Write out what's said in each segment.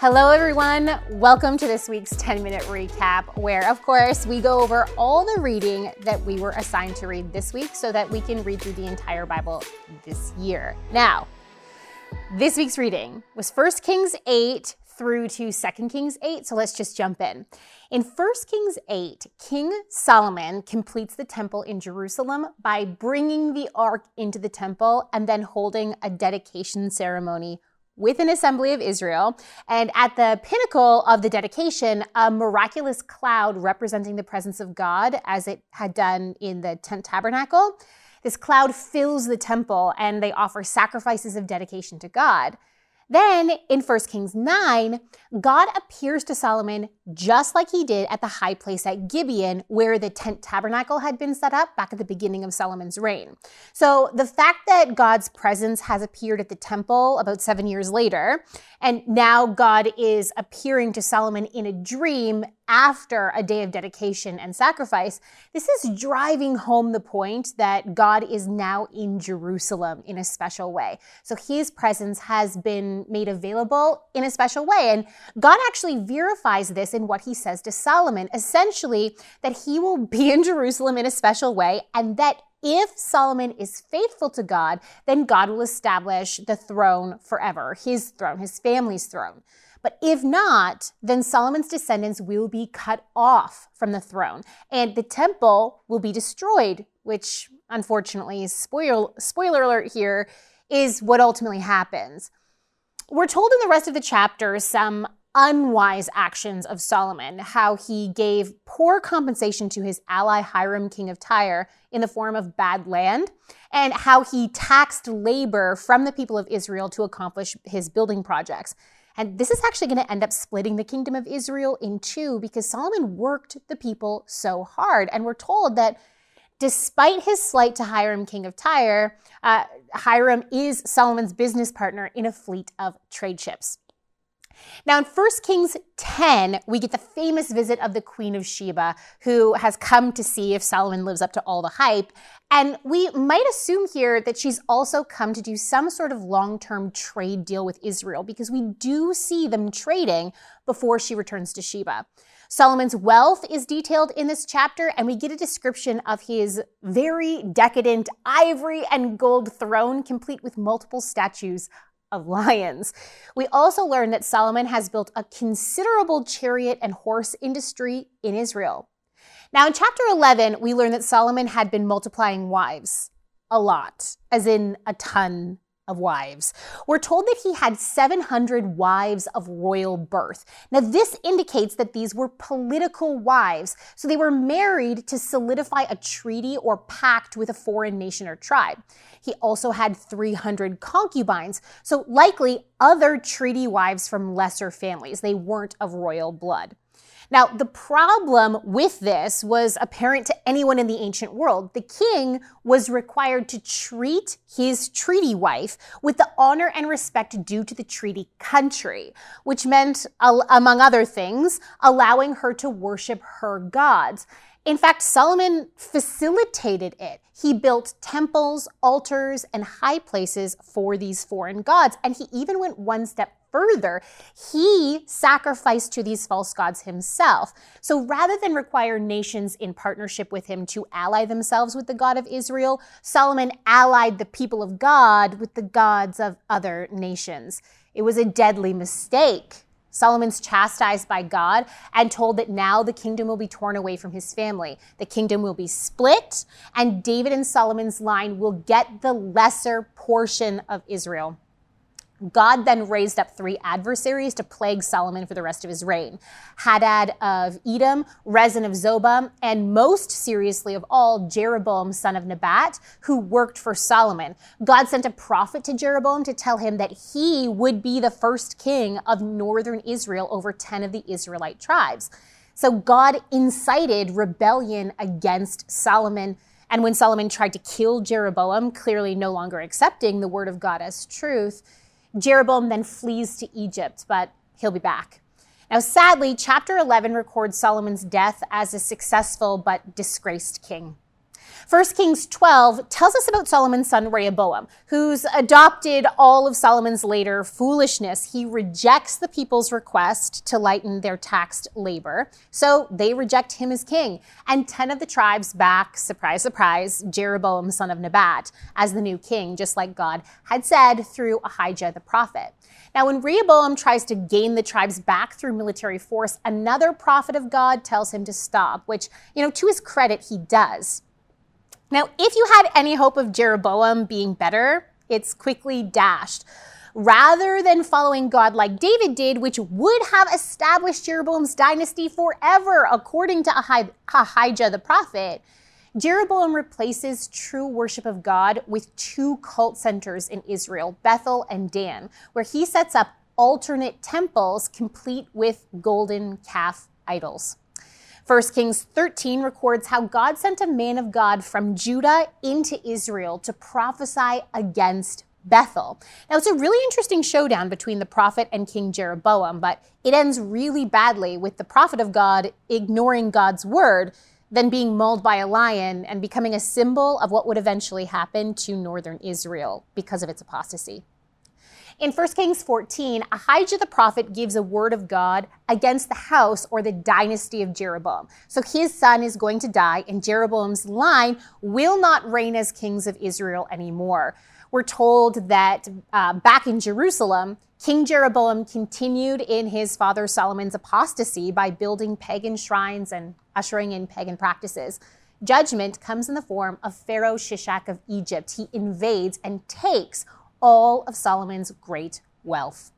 Hello, everyone. Welcome to this week's 10 minute recap, where, of course, we go over all the reading that we were assigned to read this week so that we can read through the entire Bible this year. Now, this week's reading was 1 Kings 8 through to 2 Kings 8, so let's just jump in. In 1 Kings 8, King Solomon completes the temple in Jerusalem by bringing the ark into the temple and then holding a dedication ceremony with an assembly of Israel. And at the pinnacle of the dedication, a miraculous cloud representing the presence of God, as it had done in the tent tabernacle. This cloud fills the temple and they offer sacrifices of dedication to God. Then in 1 Kings 9, God appears to Solomon just like he did at the high place at Gibeon, where the tent tabernacle had been set up back at the beginning of Solomon's reign. So the fact that God's presence has appeared at the temple about seven years later, and now God is appearing to Solomon in a dream after a day of dedication and sacrifice, this is driving home the point that God is now in Jerusalem in a special way. So his presence has been made available in a special way. And God actually verifies this in what he says to Solomon, essentially that he will be in Jerusalem in a special way and that if Solomon is faithful to God, then God will establish the throne forever, his throne, his family's throne. But if not, then Solomon's descendants will be cut off from the throne and the temple will be destroyed, which unfortunately, spoiler, spoiler alert here, is what ultimately happens. We're told in the rest of the chapter some unwise actions of Solomon, how he gave poor compensation to his ally Hiram, king of Tyre, in the form of bad land, and how he taxed labor from the people of Israel to accomplish his building projects. And this is actually going to end up splitting the kingdom of Israel in two because Solomon worked the people so hard. And we're told that despite his slight to Hiram, king of Tyre, uh, Hiram is Solomon's business partner in a fleet of trade ships. Now, in 1 Kings 10, we get the famous visit of the Queen of Sheba, who has come to see if Solomon lives up to all the hype. And we might assume here that she's also come to do some sort of long term trade deal with Israel, because we do see them trading before she returns to Sheba. Solomon's wealth is detailed in this chapter, and we get a description of his very decadent ivory and gold throne, complete with multiple statues of lions. We also learn that Solomon has built a considerable chariot and horse industry in Israel. Now, in chapter 11, we learn that Solomon had been multiplying wives a lot, as in a ton of wives. We're told that he had 700 wives of royal birth. Now, this indicates that these were political wives, so they were married to solidify a treaty or pact with a foreign nation or tribe. He also had 300 concubines, so likely other treaty wives from lesser families. They weren't of royal blood. Now, the problem with this was apparent to anyone in the ancient world. The king was required to treat his treaty wife with the honor and respect due to the treaty country, which meant, among other things, allowing her to worship her gods. In fact, Solomon facilitated it. He built temples, altars, and high places for these foreign gods. And he even went one step further, he sacrificed to these false gods himself. So rather than require nations in partnership with him to ally themselves with the God of Israel, Solomon allied the people of God with the gods of other nations. It was a deadly mistake. Solomon's chastised by God and told that now the kingdom will be torn away from his family. The kingdom will be split, and David and Solomon's line will get the lesser portion of Israel. God then raised up three adversaries to plague Solomon for the rest of his reign Hadad of Edom, Rezin of Zobah, and most seriously of all, Jeroboam, son of Nebat, who worked for Solomon. God sent a prophet to Jeroboam to tell him that he would be the first king of northern Israel over 10 of the Israelite tribes. So God incited rebellion against Solomon. And when Solomon tried to kill Jeroboam, clearly no longer accepting the word of God as truth, Jeroboam then flees to Egypt, but he'll be back. Now, sadly, chapter 11 records Solomon's death as a successful but disgraced king. 1 Kings 12 tells us about Solomon's son Rehoboam, who's adopted all of Solomon's later foolishness. He rejects the people's request to lighten their taxed labor, so they reject him as king. And 10 of the tribes back, surprise, surprise, Jeroboam, son of Nebat, as the new king, just like God had said through Ahijah the prophet. Now, when Rehoboam tries to gain the tribes back through military force, another prophet of God tells him to stop, which, you know, to his credit, he does. Now, if you had any hope of Jeroboam being better, it's quickly dashed. Rather than following God like David did, which would have established Jeroboam's dynasty forever, according to Ahijah the prophet, Jeroboam replaces true worship of God with two cult centers in Israel, Bethel and Dan, where he sets up alternate temples complete with golden calf idols. 1 Kings 13 records how God sent a man of God from Judah into Israel to prophesy against Bethel. Now, it's a really interesting showdown between the prophet and King Jeroboam, but it ends really badly with the prophet of God ignoring God's word, then being mauled by a lion and becoming a symbol of what would eventually happen to northern Israel because of its apostasy. In 1 Kings 14, Ahijah the prophet gives a word of God against the house or the dynasty of Jeroboam. So his son is going to die, and Jeroboam's line will not reign as kings of Israel anymore. We're told that uh, back in Jerusalem, King Jeroboam continued in his father Solomon's apostasy by building pagan shrines and ushering in pagan practices. Judgment comes in the form of Pharaoh Shishak of Egypt. He invades and takes all of Solomon's great wealth.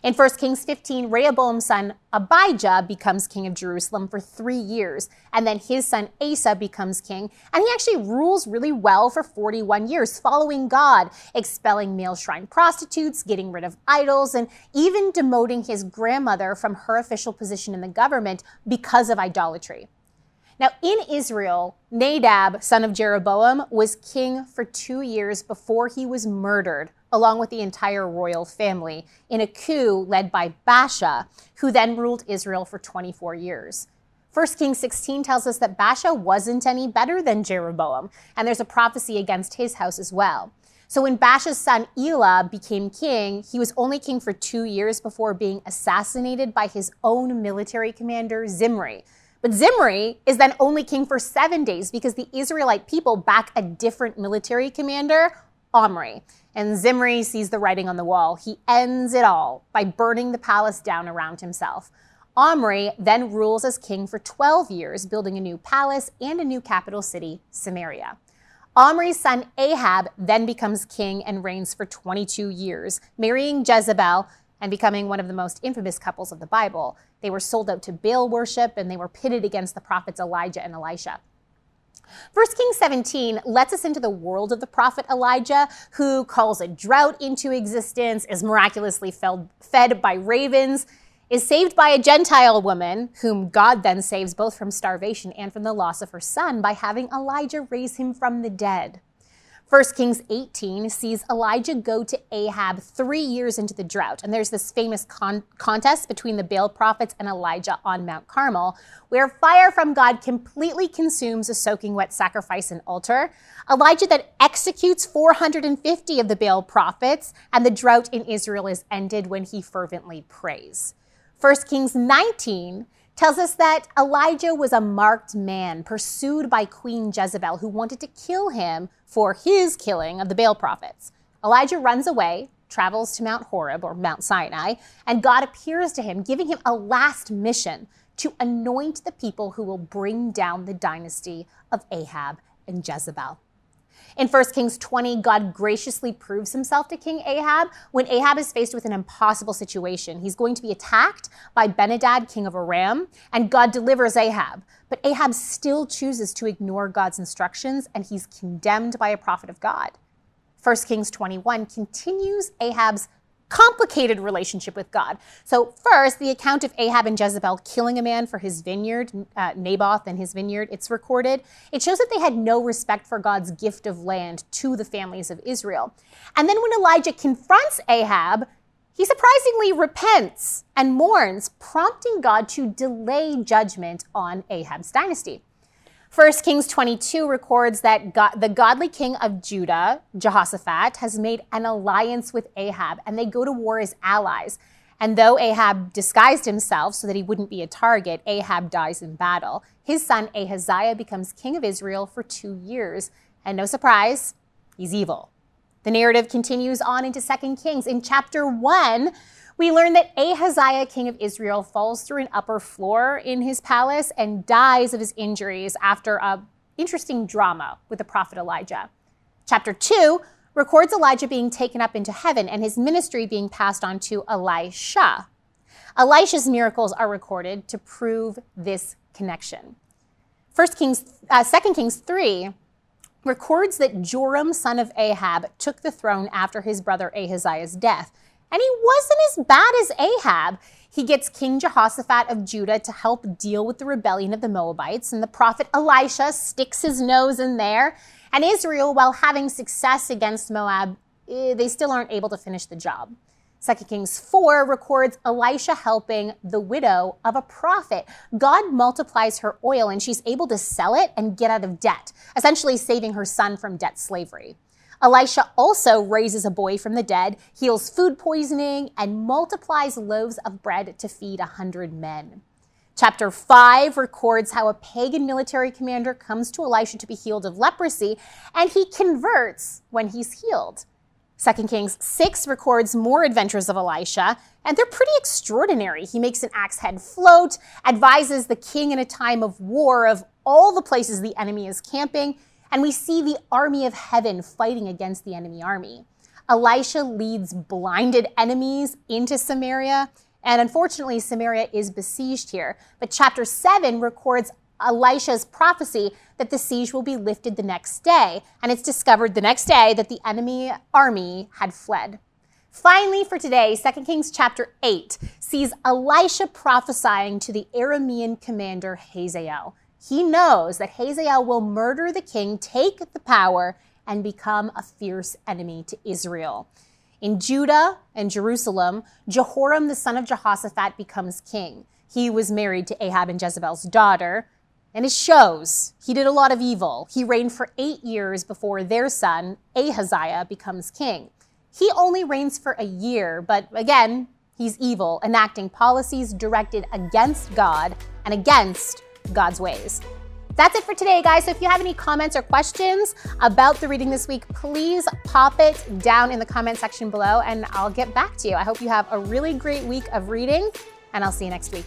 In 1 Kings 15, Rehoboam's son Abijah becomes king of Jerusalem for three years, and then his son Asa becomes king, and he actually rules really well for 41 years, following God, expelling male shrine prostitutes, getting rid of idols, and even demoting his grandmother from her official position in the government because of idolatry. Now, in Israel, Nadab, son of Jeroboam, was king for two years before he was murdered, along with the entire royal family, in a coup led by Baasha, who then ruled Israel for 24 years. 1 Kings 16 tells us that Baasha wasn't any better than Jeroboam, and there's a prophecy against his house as well. So when Baasha's son Elah became king, he was only king for two years before being assassinated by his own military commander, Zimri, but Zimri is then only king for seven days because the Israelite people back a different military commander, Omri. And Zimri sees the writing on the wall. He ends it all by burning the palace down around himself. Omri then rules as king for 12 years, building a new palace and a new capital city, Samaria. Omri's son Ahab then becomes king and reigns for 22 years, marrying Jezebel, and becoming one of the most infamous couples of the Bible. They were sold out to Baal worship and they were pitted against the prophets Elijah and Elisha. 1 Kings 17 lets us into the world of the prophet Elijah, who calls a drought into existence, is miraculously fed by ravens, is saved by a Gentile woman, whom God then saves both from starvation and from the loss of her son by having Elijah raise him from the dead. 1 Kings 18 sees Elijah go to Ahab three years into the drought. And there's this famous con- contest between the Baal prophets and Elijah on Mount Carmel, where fire from God completely consumes a soaking wet sacrifice and altar. Elijah then executes 450 of the Baal prophets, and the drought in Israel is ended when he fervently prays. 1 Kings 19 tells us that Elijah was a marked man pursued by Queen Jezebel who wanted to kill him for his killing of the Baal prophets. Elijah runs away, travels to Mount Horeb or Mount Sinai, and God appears to him, giving him a last mission to anoint the people who will bring down the dynasty of Ahab and Jezebel. In 1 Kings 20, God graciously proves himself to King Ahab when Ahab is faced with an impossible situation. He's going to be attacked by Benhadad, king of Aram, and God delivers Ahab. But Ahab still chooses to ignore God's instructions, and he's condemned by a prophet of God. 1 Kings 21 continues Ahab's complicated relationship with God. So, first, the account of Ahab and Jezebel killing a man for his vineyard, uh, Naboth and his vineyard, it's recorded. It shows that they had no respect for God's gift of land to the families of Israel. And then when Elijah confronts Ahab, he surprisingly repents and mourns, prompting God to delay judgment on Ahab's dynasty. 1 Kings 22 records that God, the godly king of Judah, Jehoshaphat, has made an alliance with Ahab, and they go to war as allies. And though Ahab disguised himself so that he wouldn't be a target, Ahab dies in battle. His son Ahaziah becomes king of Israel for two years. And no surprise, he's evil. The narrative continues on into 2 Kings. In chapter 1, we learn that Ahaziah, king of Israel, falls through an upper floor in his palace and dies of his injuries after a interesting drama with the prophet Elijah. Chapter 2 records Elijah being taken up into heaven and his ministry being passed on to Elisha. Elisha's miracles are recorded to prove this connection. First Kings, uh, 2 Kings 3 records that Joram, son of Ahab, took the throne after his brother Ahaziah's death. And he wasn't as bad as Ahab. He gets King Jehoshaphat of Judah to help deal with the rebellion of the Moabites, and the prophet Elisha sticks his nose in there. And Israel, while having success against Moab, eh, they still aren't able to finish the job. 2 Kings 4 records Elisha helping the widow of a prophet. God multiplies her oil and she's able to sell it and get out of debt, essentially saving her son from debt slavery. Elisha also raises a boy from the dead, heals food poisoning, and multiplies loaves of bread to feed a hundred men. Chapter 5 records how a pagan military commander comes to Elisha to be healed of leprosy, and he converts when he's healed. 2 Kings 6 records more adventures of Elisha, and they're pretty extraordinary. He makes an axe head float, advises the king in a time of war of all the places the enemy is camping, and we see the army of heaven fighting against the enemy army. Elisha leads blinded enemies into Samaria, and unfortunately, Samaria is besieged here. But chapter 7 records Elisha's prophecy that the siege will be lifted the next day, and it's discovered the next day that the enemy army had fled. Finally, for today, 2 Kings chapter 8 sees Elisha prophesying to the Aramean commander Hazael. He knows that Hazael will murder the king, take the power, and become a fierce enemy to Israel. In Judah and Jerusalem, Jehoram, the son of Jehoshaphat, becomes king. He was married to Ahab and Jezebel's daughter, and it shows he did a lot of evil. He reigned for eight years before their son, Ahaziah, becomes king. He only reigns for a year, but again, he's evil, enacting policies directed against God and against God's ways. That's it for today, guys. So if you have any comments or questions about the reading this week, please pop it down in the comment section below and I'll get back to you. I hope you have a really great week of reading, and I'll see you next week.